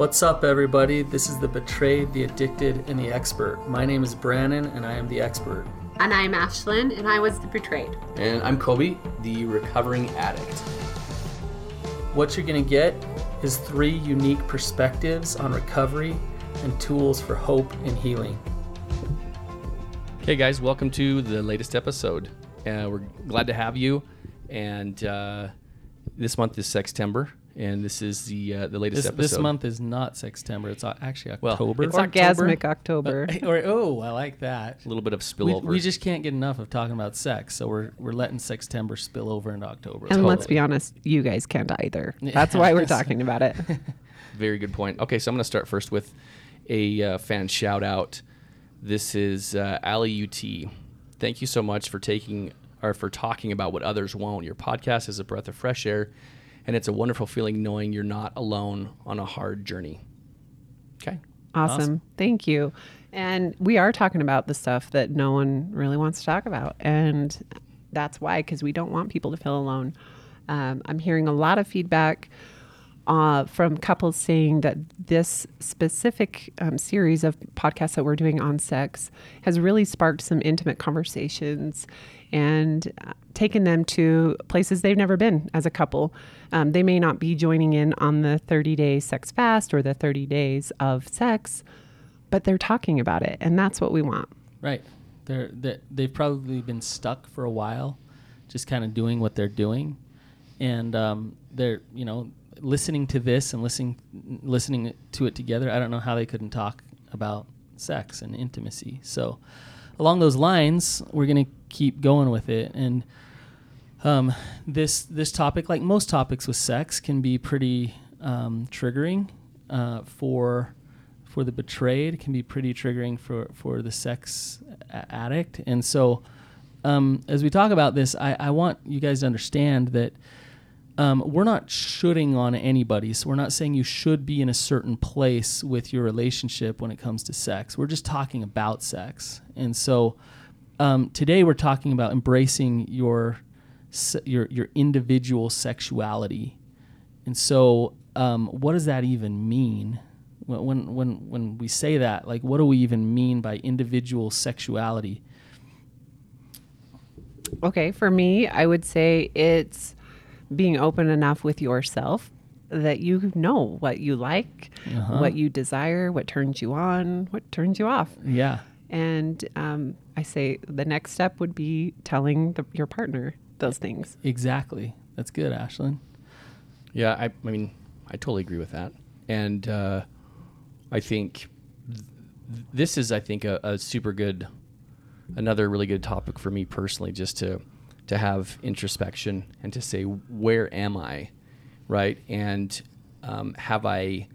What's up, everybody? This is the Betrayed, the Addicted, and the Expert. My name is Brannon, and I am the expert. And I'm Ashlynn, and I was the betrayed. And I'm Coby, the recovering addict. What you're going to get is three unique perspectives on recovery and tools for hope and healing. Okay, guys, welcome to the latest episode. Uh, we're glad to have you. And uh, this month is September, and this is the uh, the latest This, episode. this month is not September, it's o- actually Well, October. it's Orgasmic October. or, oh, I like that. a little bit of We, spillover. we just can't get enough of talking about sex, so we're, we're letting September spill over into October. and let's be honest, you guys can't either. That's why we're talking about it. Very good point. Okay, so I'm going to start first with a uh, fan shout out. This is uh, Ali UT. Thank you so much for taking or for talking about what others won't. Your podcast is a breath of fresh air, and it's a wonderful feeling knowing you're not alone on a hard journey. Okay. Awesome. Awesome. Thank you. And we are talking about the stuff that no one really wants to talk about. And that's why, because we don't want people to feel alone. Um, I'm hearing a lot of feedback uh, from couples saying that this specific um, series of podcasts that we're doing on sex has really sparked some intimate conversations and uh, taken them to places they've never been as a couple. Um, they may not be joining in on the 30 day sex fast or the 30 days of sex, but they're talking about it. And that's what we want. Right. They're, they they've probably been stuck for a while, just kind of doing what they're doing, and um, they're you know listening to this and listening listening to it together. I don't know how they couldn't talk about sex and intimacy. So along those lines, we're gonna keep going with it and. Um, this this topic, like most topics with sex, can be pretty um, triggering uh, for for the betrayed. Can be pretty triggering for for the sex a- addict. And so, um, as we talk about this, I, I want you guys to understand that um, we're not shooting on anybody. So we're not saying you should be in a certain place with your relationship when it comes to sex. We're just talking about sex. And so um, today we're talking about embracing your your your individual sexuality. And so, um, what does that even mean? When, when when when we say that, like, what do we even mean by individual sexuality? Okay, for me, I would say it's being open enough with yourself that you know what you like, Uh-huh. what you desire, what turns you on, what turns you off. Yeah, And um, I say the next step would be telling the, your partner those things. exactly. That's good, Ashlynn. Yeah, I, I mean, I totally agree with that, and uh, I think th- this is, I think, a, a super good, another really good topic for me personally, just to to have introspection and to say, where am I, right, and um, have I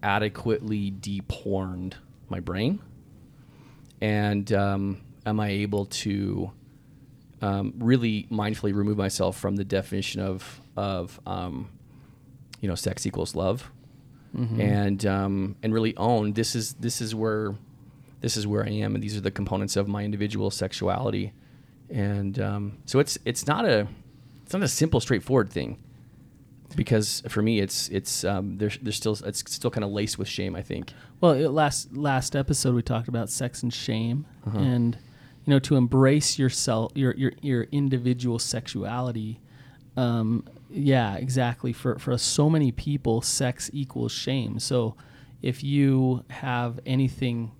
adequately dehorned my brain, and um, am I able to um, really mindfully remove myself from the definition of of um, you know sex equals love? And um, and really own this is this is where this is where I am and these are the components of my individual sexuality and um, so it's it's not a it's not a simple straightforward thing because for me it's it's um, there's there's still it's still kind of laced with shame I think Well, it, last last episode we talked about sex and shame, Uh-huh. and you know to embrace yourself, your your your individual sexuality. Um, yeah, exactly. For for so many people, sex equals shame. So if you have anything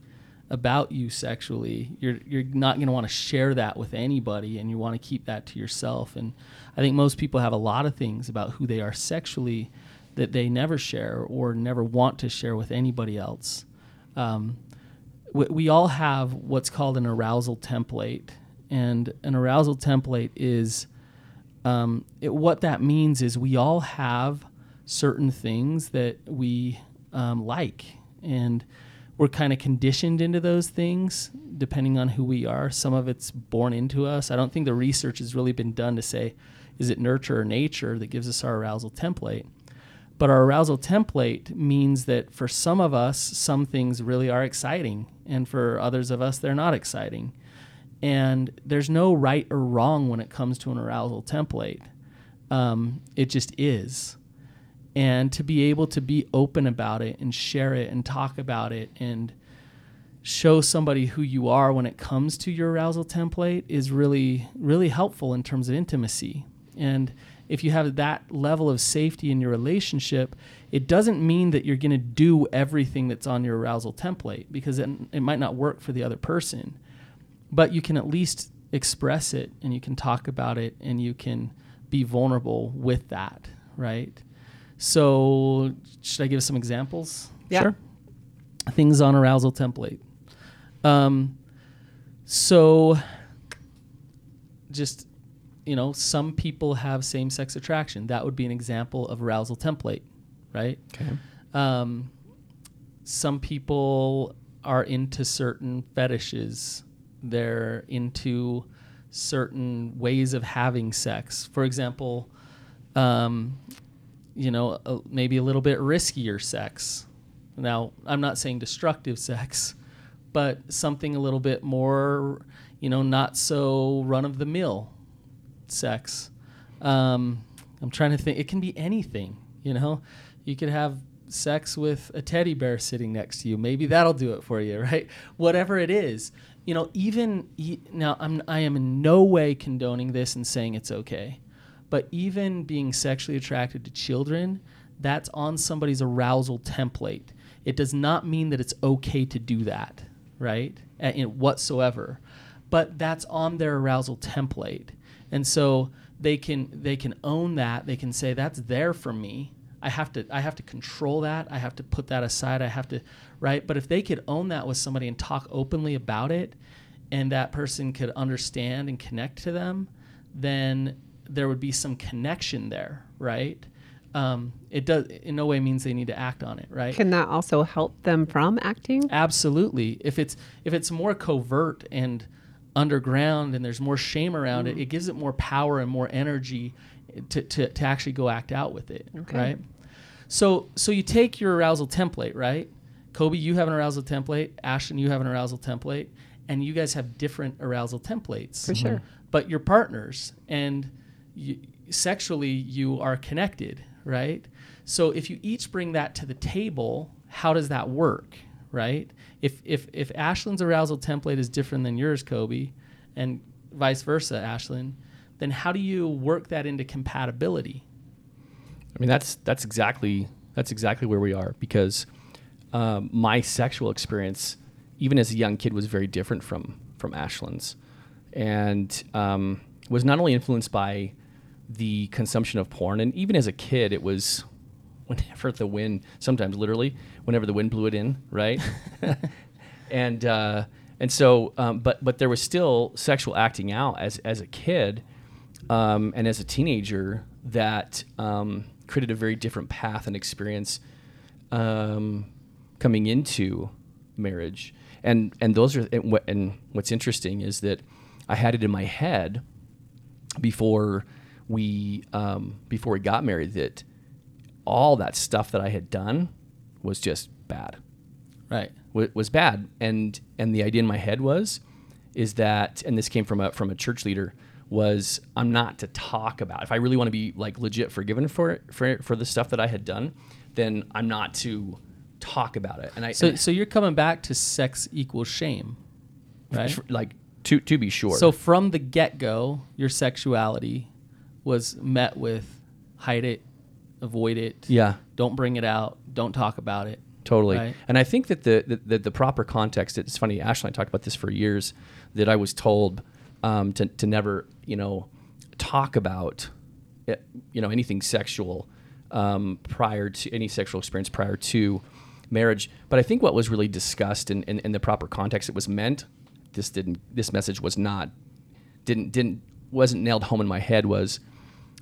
about you sexually, you're you're not going to want to share that with anybody, and you want to keep that to yourself. And I think most people have a lot of things about who they are sexually that they never share or never want to share with anybody else. Um, we, we all have what's called an arousal template, and an arousal template is um, it, what that means is we all have certain things that we um, like, and we're kind of conditioned into those things depending on who we are. Some of it's born into us. I don't think the research has really been done to say is it nurture or nature that gives us our arousal template. But our arousal template means that for some of us, some things really are exciting, and for others of us, they're not exciting. And there's no right or wrong when it comes to an arousal template. Um, it just is. And to be able to be open about it and share it and talk about it and show somebody who you are when it comes to your arousal template is really really helpful in terms of intimacy. And if you have that level of safety in your relationship it doesn't mean that you're going to do everything that's on your arousal template because it, it might not work for the other person. But you can at least express it and you can talk about it and you can be vulnerable with that right so should i give some examples Yeah. Sure. things on arousal template. Um, so, just you know, some people have same-sex attraction. That would be an example of arousal template, right? Okay. Um, some people are into certain fetishes. They're into certain ways of having sex. For example, um, you know, a, maybe a little bit riskier sex. Now, I'm not saying destructive sex, but something a little bit more, you know, not so run of the mill sex. Um, I'm trying to think. It can be anything, you know. You could have sex with a teddy bear sitting next to you. Maybe that'll do it for you, right? Whatever it is, you know. Even now, I'm I am in no way condoning this and saying it's okay, but even being sexually attracted to children, that's on somebody's arousal template. It does not mean that it's okay to do that, right? In whatsoever, but that's on their arousal template, and so they can they can own that. They can say that's there for me. I have to I have to control that. I have to put that aside. I have to right. But if they could own that with somebody and talk openly about it, and that person could understand and connect to them, then there would be some connection there, right? Um, it does in no way means they need to act on it, right? Can that also help them from acting? Absolutely. If it's if it's more covert and underground and there's more shame around it, it gives it more power and more energy to, to, to actually go act out with it. Okay. Right. So so you take your arousal template, right? Coby, you have an arousal template. Ashlynn, you have an arousal template, and you guys have different arousal templates. For sure. But you're partners, and you, sexually you are connected, right? So if you each bring that to the table, how does that work, right? If if if Ashlynn's arousal template is different than yours, Coby, and vice versa, Ashlynn, then how do you work that into compatibility? I mean, that's that's exactly that's exactly where we are because um, my sexual experience, even as a young kid, was very different from from Ashlynn's, and um, was not only influenced by the consumption of porn, and even as a kid, it was whenever the wind, sometimes literally, whenever the wind blew it in, right? and uh, and so, um, but but there was still sexual acting out as as a kid, um, and as a teenager that um, created a very different path and experience um, coming into marriage. And and those are and, what, and what's interesting is that I had it in my head before we um, before we got married that all that stuff that I had done was just bad Right. wa- was bad and and the idea in my head was is that and this came from a from a church leader was I'm not to talk about if I really want to be like legit forgiven for it for for the stuff that I had done then I'm not to talk about it and I So and so you're coming back to sex equals shame, right? like to to be sure So from the get go, your sexuality was met with hide it, avoid it, yeah don't bring it out, don't talk about it. Totally. Right. And I think that the, the, the, the proper context, it's funny, Ashley and I talked about this for years, that I was told um, to, to never, you know, talk about, it, you know, anything sexual um, prior to any sexual experience prior to marriage. But I think what was really discussed in, in, in the proper context it was meant, this didn't, this message was not, didn't, didn't, wasn't nailed home in my head was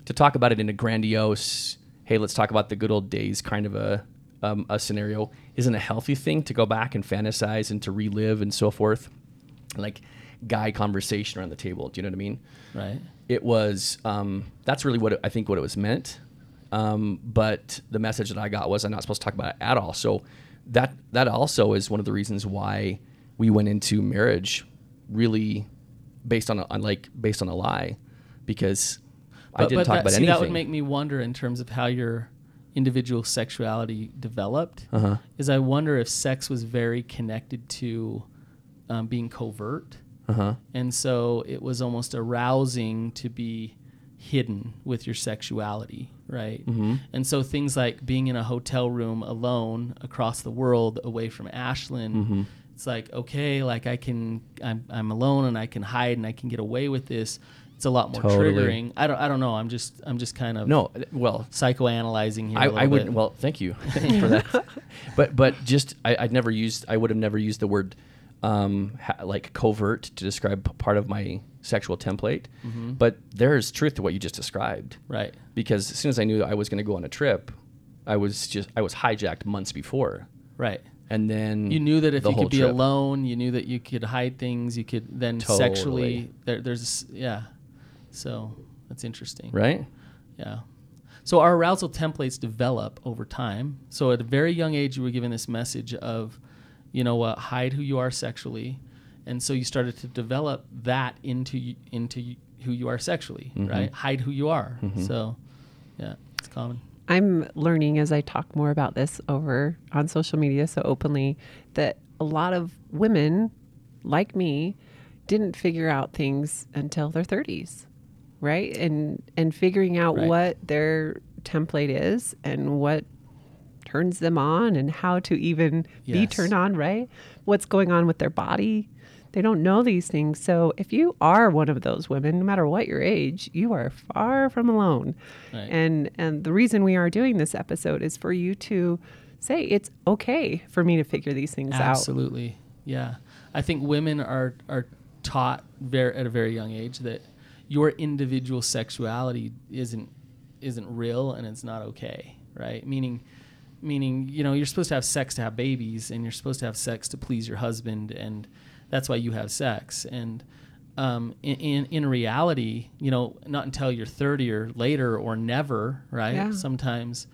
to talk about it in a grandiose, hey, let's talk about the good old days kind of a, um, a scenario isn't a healthy thing to go back and fantasize and to relive and so forth. Like guy conversation around the table. Do you know what I mean? Right. It was, um, that's really what it, I think what it was meant. Um, but the message that I got was I'm not supposed to talk about it at all. So that, that also is one of the reasons why we went into marriage really based on, a, on like based on a lie because I didn't talk that, about see, anything. that would make me wonder in terms of how your individual sexuality developed Uh-huh. is I wonder if sex was very connected to um, being covert. Uh-huh. And so it was almost arousing to be hidden with your sexuality, right? Mm-hmm. And so things like being in a hotel room alone across the world away from Ashlynn, Mm-hmm. it's like, okay, like I can, I'm, I'm alone and I can hide and I can get away with this. It's a lot more Totally. triggering. I don't, I don't know. I'm just, I'm just kind of No, well, psychoanalyzing here. I, would bit. well, thank you for that. but but just I, I'd never used I would have never used the word um, ha, like covert to describe part of my sexual template. Mm-hmm. But there's truth to what you just described right. because as soon as I knew I was going to go on a trip, I was just I was hijacked months before, Right. and then You knew that if you could be trip. alone, you knew that you could hide things. You could then Totally. sexually. There, there's yeah. So that's interesting. right? Yeah. So our arousal templates develop over time. So at a very young age, you were given this message of, you know what, hide who you are sexually, and so you started to develop that into into who you are sexually, Mm-hmm. right? Hide who you are. So, yeah, it's common. I'm learning as I talk more about this over on social media so openly that a lot of women like me didn't figure out things until their 30s, right? And and figuring out Right. what their template is and what turns them on and how to even be turned on, right? What's going on with their body. They don't know these things. So if you are one of those women, no matter what your age, you are far from alone. Right. And and the reason we are doing this episode is for you to say it's okay for me to figure these things out. Absolutely. Yeah. I think women are are taught very at a very young age that your individual sexuality isn't isn't real and it's not okay, right? Meaning meaning, you know, you're supposed to have sex to have babies and you're supposed to have sex to please your husband and that's why you have sex and um, in, in in reality, you know, not until you're 30 or later or never, right? Yeah. Sometimes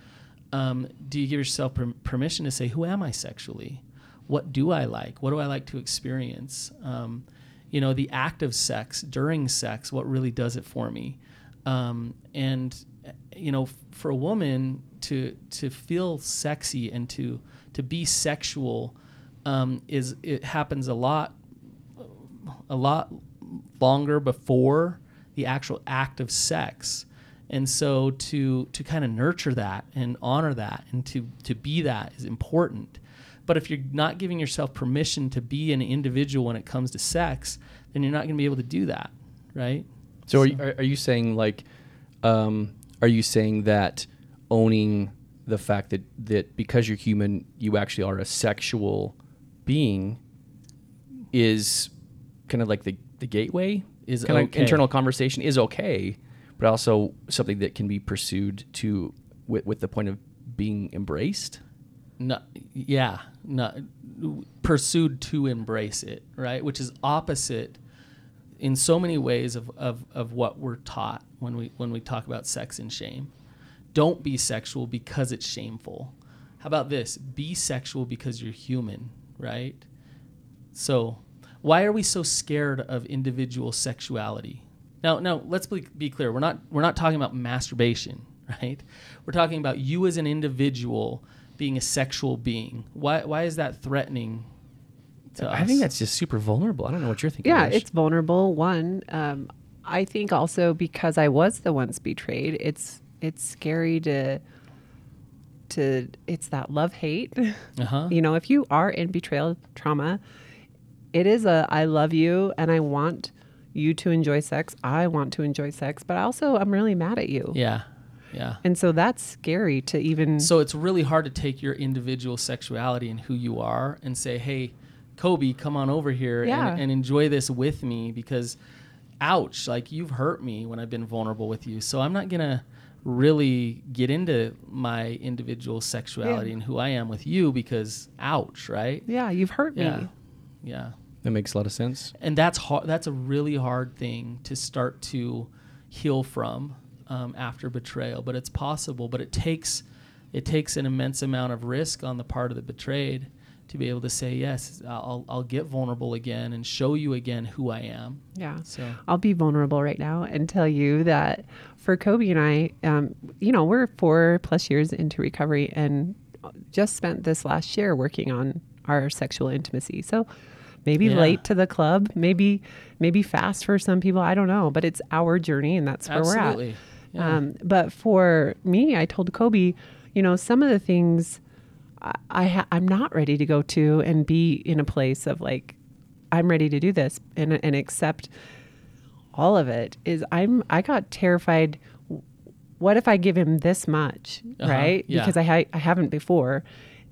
um, do you give yourself per- permission to say, "Who am I sexually? What do I like? What do I like to experience?" Um, you know, the act of sex during sex, what really does it for me? Um, and you know, for a woman to to feel sexy and to to be sexual um, is it happens a lot a lot longer before the actual act of sex and so to to kind of nurture that and honor that and to to be that is important but if you're not giving yourself permission to be an individual when it comes to sex then you're not going to be able to do that right So are you, are, are you saying like, um, are you saying that owning the fact that that because you're human, you actually are a sexual being, is kind of like the the gateway? Is kind okay. of internal conversation is okay, but also something that can be pursued to with, with the point of being embraced. No, yeah, no, pursued to embrace it, right? Which is opposite in so many ways of, of, of what we're taught when we when we talk about sex and shame. Don't be sexual because it's shameful. How about this? Be sexual because you're human, right? So, why are we so scared of individual sexuality? Now, now let's be, be clear. We're not we're not talking about masturbation, right? We're talking about you as an individual being a sexual being. Why why is that threatening to us? I think that's just super vulnerable. I don't know what you're thinking. Yeah, Rich. it's vulnerable. One, um, I think also because I was the once betrayed, it's it's scary to to it's that love hate. uh-huh. You know, if you are in betrayal trauma, it is a I love you and I want you to enjoy sex. I want to enjoy sex, but also I'm really mad at you. Yeah. Yeah. And so that's scary to even So it's really hard to take your individual sexuality and who you are and say, hey, Coby, come on over here Yeah. and, and enjoy this with me because, ouch, like you've hurt me when I've been vulnerable with you. So I'm not going to really get into my individual sexuality Yeah. and who I am with you because, ouch, right? yeah, you've hurt Yeah. me. Yeah. that makes a lot of sense. and that's hard that's a really hard thing to start to heal from um, after betrayal but it's possible but it takes it takes an immense amount of risk on the part of the betrayed to be able to say yes i'll, I'll get vulnerable again and show you again who i am Yeah. so I'll be vulnerable right now and tell you that for Coby and I, um, you know, we're four plus years into recovery and just spent this last year working on our sexual intimacy. So maybe Yeah. late to the club, maybe maybe fast for some people. I don't know, but it's our journey and that's where we're at. Yeah. Um, but for me, I told Coby, you know, some of the things I, I ha- I'm not ready to go to and be in a place of like, I'm ready to do this and, and accept all of it is I'm, I got terrified. What if I give him this much? Uh-huh, Right. yeah. Because I, ha- I haven't before.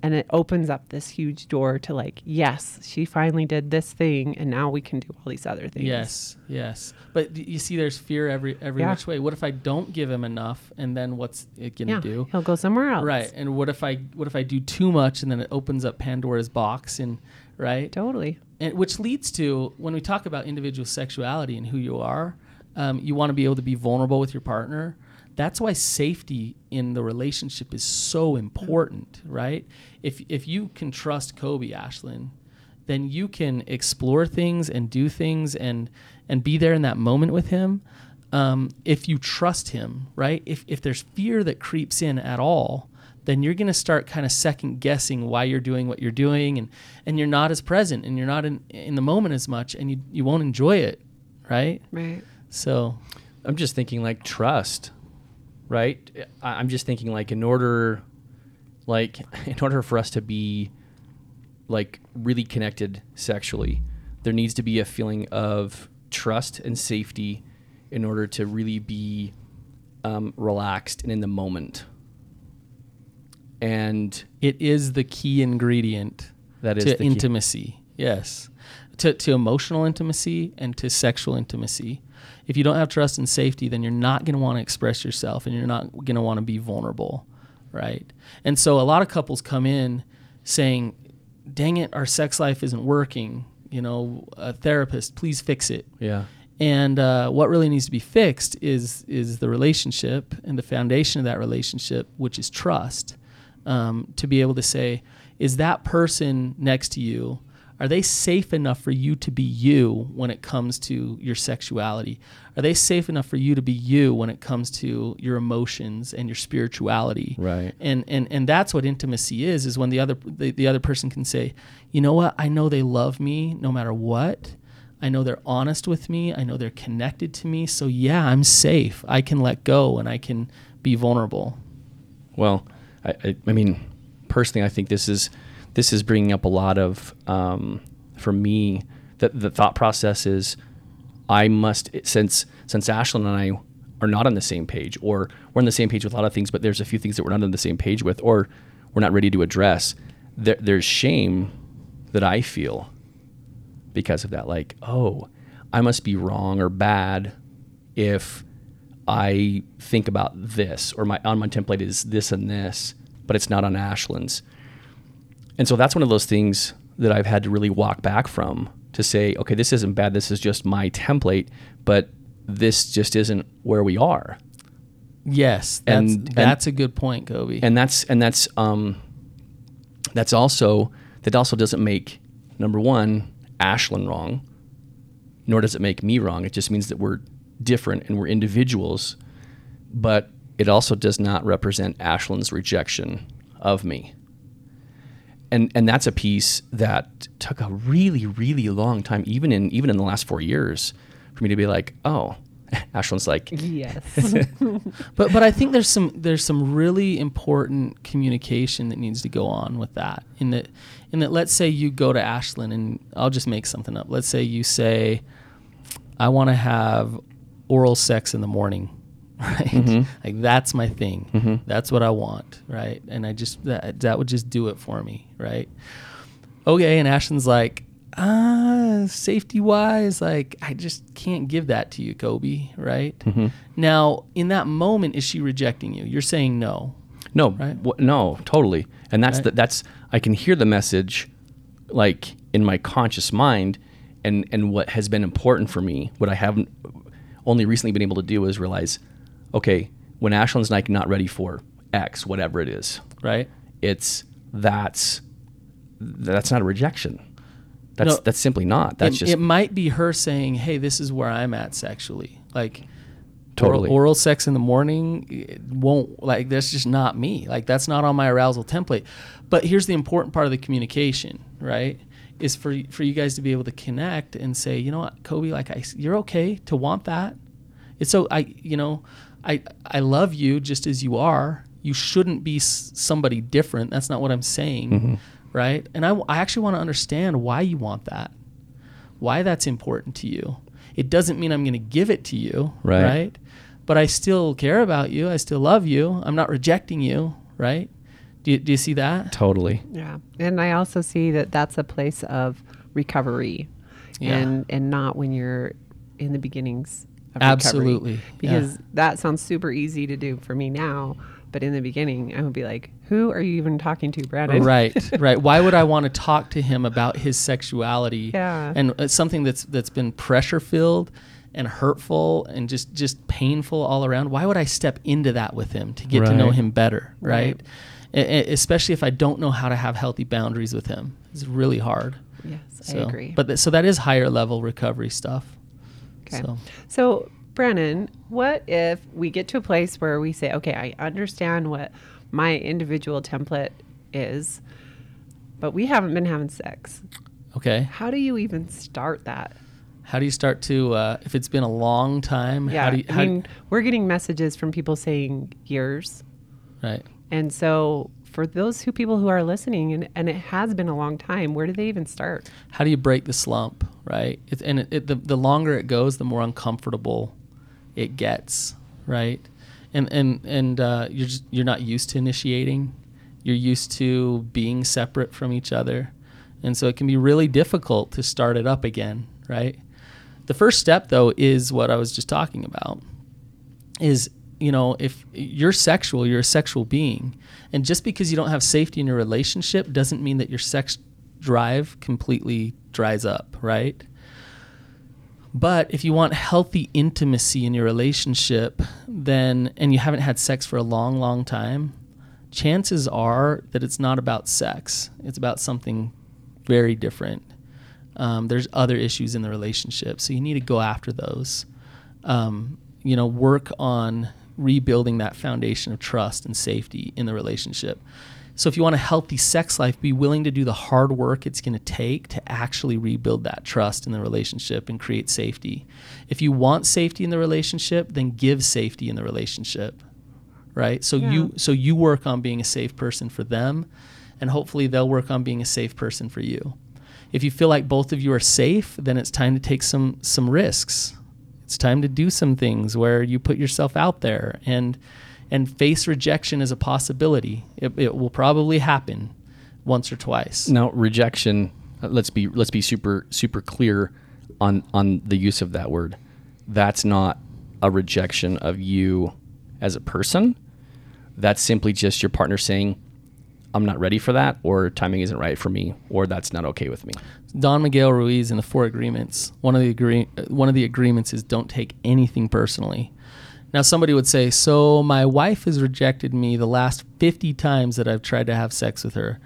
And it opens up this huge door to like, yes, she finally did this thing. And now we can do all these other things. Yes, yes. But you see, there's fear every every Yeah. which way. What if I don't give him enough, and then what's it gonna Yeah. do? He'll go somewhere else. Right. And what if I what if I do too much, and then it opens up Pandora's box, and right, Totally. and which leads to when we talk about individual sexuality and who you are, um, you want to be able to be vulnerable with your partner. That's why safety in the relationship is so important, right? If if you can trust Coby Ashlynn, then you can explore things and do things and and be there in that moment with him. Um, if you trust him, right? If if there's fear that creeps in at all, then you're going to start kind of second guessing why you're doing what you're doing and and you're not as present and you're not in in the moment as much and you you won't enjoy it, right? Right. So, I'm just thinking like trust, right? I'm just thinking like in order, like in order for us to be like really connected sexually, there needs to be a feeling of trust and safety in order to really be um, relaxed and in the moment. And it is the key ingredient that is to the key. intimacy. Yes. To, to emotional intimacy and to sexual intimacy. If you don't have trust and safety, then you're not going to want to express yourself and you're not going to want to be vulnerable, right? And so a lot of couples come in saying, "Dang it, our sex life isn't working. You know, a therapist, please fix it." Yeah. And uh, what really needs to be fixed is is the relationship and the foundation of that relationship, which is trust. Um, to be able to say, is that person next to you? Are they safe enough for you to be you when it comes to your sexuality? Are they safe enough for you to be you when it comes to your emotions and your spirituality? Right. And and and that's what intimacy is is when the other the, the other person can say, "You know what? I know they love me no matter what." I know they're honest with me. I know they're connected to me. So yeah, I'm safe. I can let go and I can be vulnerable. Well, I, I, I mean, personally, I think this is this is bringing up a lot of um, for me. The, the thought process is, I must since since Ashlynn and I are not on the same page, or we're on the same page with a lot of things, but there's a few things that we're not on the same page with, or we're not ready to address. There, there's shame that I feel because of that. Like, oh, I must be wrong or bad if I think about this, or my on my template is this and this, but it's not on Ashlynn's. And so that's one of those things that I've had to really walk back from to say, okay, this isn't bad. This is just my template, but this just isn't where we are. Yes, that's And- and- that's a good point, Coby. And that's and that's um that's also that also doesn't make number one Ashlynn wrong, nor does it make me wrong. It just means that we're different and we're individuals, but it also does not represent Ashlynn's rejection of me. And and that's a piece that took a really really long time, even in even in the last four years, for me to be like, oh, Ashlynn's like, Yes. but but I think there's some there's some really important communication that needs to go on with that. In that in that let's say you go to Ashlynn and I'll just make something up. Let's say you say, I want to have oral sex in the morning. Right, mm-hmm. like that's my thing. Mm-hmm. That's what I want, right? And I just that that would just do it for me, right? Okay, and Ashlynn's like, uh, ah, safety wise, like I just can't give that to you, Coby, right? Mm-hmm. Now, in that moment, is she rejecting you? You're saying no. No, Right? wh- no, totally. And that's Right. the, that's I can hear the message, like in my conscious mind, and and what has been important for me, what I haven't only recently been able to do is realize, okay, when Ashlynn's like not ready for X, whatever it is, Right? it's that's that's not a rejection. That's No. that's simply not. That's it, just it might be her saying, "Hey, this is where I'm at sexually." Like Totally. oral, oral sex in the morning it won't like that's just not me. Like that's not on my arousal template. But here's the important part of the communication, right? Is for for you guys to be able to connect and say, you know what, Coby, like I, you're okay to want that. It's so I, you know, I I love you just as you are. You shouldn't be s- somebody different. That's not what I'm saying, Mm-hmm. right? And I, w- I actually want to understand why you want that, why that's important to you. It doesn't mean I'm going to give it to you, Right. right? But I still care about you. I still love you. I'm not rejecting you, right? Do you, do you see that? totally. Yeah. And I also see that that's a place of recovery Yeah. and and not when you're in the beginnings of Absolutely. Because that sounds super easy to do for me now, but in the beginning I would be like, "Who are you even talking to, Brannon?" right right why would i want to talk to him about his sexuality Yeah. and it's something that's that's been pressure filled and hurtful and just just painful all around why would i step into that with him to get to know him better right, Right. E- especially if i don't know how to have healthy boundaries with him it's really hard Yes, so, I agree. but th- so that is higher level recovery stuff Okay. so So, Brannon, what if we get to a place where we say, okay, I understand what my individual template is, but we haven't been having sex? okay How do you even start that? how do you start to uh, if it's been a long time Yeah, how do you I how, mean, we're getting messages from people saying years. right And so, for those who people who are listening, and, and it has been a long time, where do they even start? how do you break the slump right? It, and it, it, the, the longer it goes the more uncomfortable it gets right? And and and uh, you're just you're not used to initiating. You're used to being separate from each other. And so it can be really difficult to start it up again right? The first step though is what i was just talking about is you know if you're sexual you're a sexual being. And just because you don't have safety in your relationship doesn't mean that your sex drive completely dries up right? But if you want healthy intimacy in your relationship then and you haven't had sex for a long long time chances are that it's not about sex. It's about something very different. Um, there's other issues in the relationship so you need to go after those. Um, you know work on rebuilding that foundation of trust and safety in the relationship. So if you want a healthy sex life be willing to do the hard work it's going to take to actually rebuild that trust in the relationship and create safety. If you want safety in the relationship then give safety in the relationship right? So you so you work on being a safe person for them and hopefully they'll work on being a safe person for you. If you feel like both of you are safe then it's time to take some some risks it's time to do some things where you put yourself out there and and face rejection as a possibility it, it will probably happen once or twice Now, rejection. uh, Let's be let's be super super clear on on the use of that word. That's not a rejection of you as a person. That's simply just your partner saying, "I'm not ready for that," or "Timing isn't right for me," or "That's not okay with me." Don Miguel Ruiz in the Four Agreements. One of the agree- uh, one of the agreements is don't take anything personally. Now somebody would say, "So my wife has rejected me the last 50 times that I've tried to have sex with her.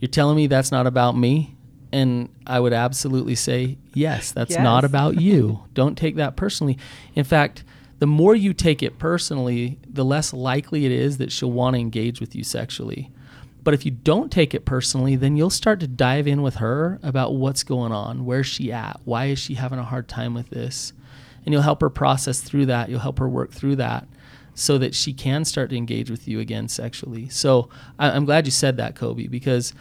You're telling me that's not about me?" And I would absolutely say, "Yes, that's not about you. Don't take that personally. In fact, the more you take it personally, the less likely it is that she'll want to engage with you sexually. But if you don't take it personally, then you'll start to dive in with her about what's going on, where's she at, why is she having a hard time with this, and you'll help her process through that. You'll help her work through that, so that she can start to engage with you again sexually. So I, I'm glad you said that, Coby, because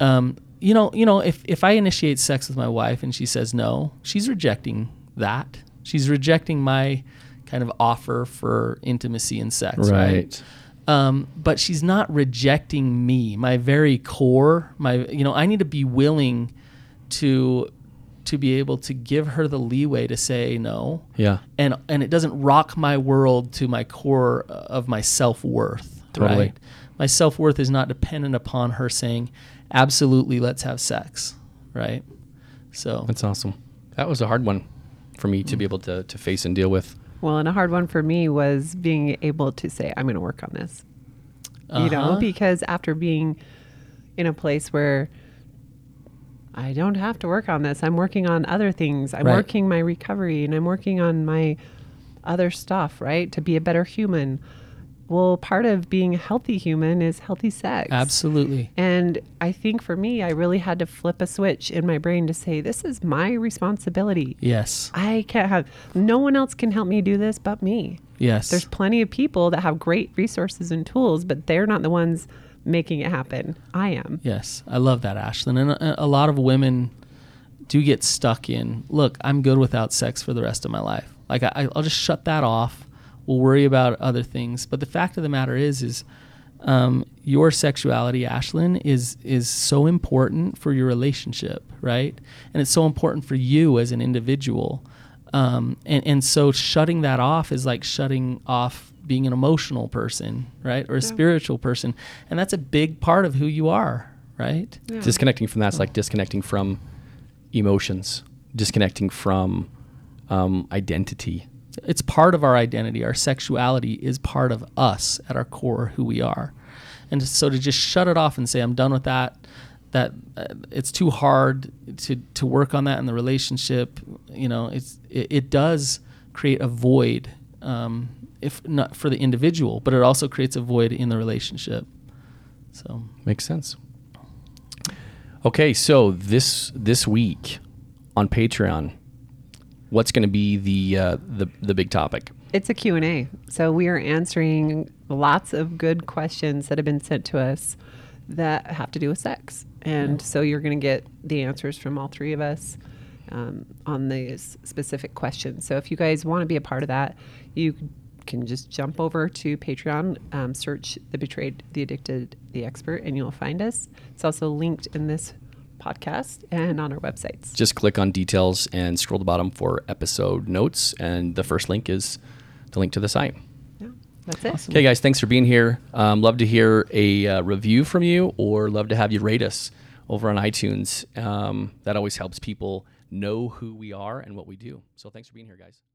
um, you know, you know, if if I initiate sex with my wife and she says no, she's rejecting that. She's rejecting my kind of offer for intimacy and sex, right? Um, but she's not rejecting me my very core my you know i need to be willing to to be able to give her the leeway to say no Yeah. and and it doesn't rock my world to my core uh, of my self-worth Totally. right my self-worth is not dependent upon her saying absolutely let's have sex right so That's awesome. That was a hard one for me to be able to to face and deal with. Well, and a hard one for me was being able to say, I'm going to work on this. You know, Uh-huh. because after being in a place where I don't have to work on this. I'm working on other things. I'm Right. working my recovery and I'm working on my other stuff, right? To be a better human. Well, part of being a healthy human is healthy sex. Absolutely. And I think for me, I really had to flip a switch in my brain to say, this is my responsibility. Yes. I can't have, no one else can help me do this but me. Yes. There's plenty of people that have great resources and tools, but they're not the ones making it happen. I am. Yes, I love that, Ashlynn. And a, a lot of women do get stuck in, look, I'm good without sex for the rest of my life. Like I, I'll just shut that off. We'll worry about other things. But the fact of the matter is, is um, your sexuality, Ashlynn, is is so important for your relationship, right? And it's so important for you as an individual. Um, and and so shutting that off is like shutting off being an emotional person, right, or a spiritual person, and that's a big part of who you are, right? Disconnecting from that's like disconnecting from emotions, disconnecting from um, identity. It's part of our identity. Our sexuality is part of us at our core, who we are. And so to just shut it off and say, I'm done with that, that uh, it's too hard to, to work on that in the relationship, you know, it's, it, it does create a void, um, if not for the individual, but it also creates a void in the relationship. So, Makes sense. Okay, so this this week on Patreon, what's going to be the uh, the the big topic? It's a Q&A. So we are answering lots of good questions that have been sent to us that have to do with sex. And so you're going to get the answers from all three of us um, on these specific questions. So if you guys want to be a part of that, you can just jump over to Patreon, um, search The Betrayed, The Addicted, The Expert, and you'll find us. It's also linked in this podcast and on our websites. Just click on details and scroll to the bottom for episode notes, and the first link is the link to the site. Yeah, that's it. Okay, guys, thanks for being here. Um, love to hear a uh, review from you, or love to have you rate us over on iTunes. Um, that always helps people know who we are and what we do. So thanks for being here, guys. see you guys.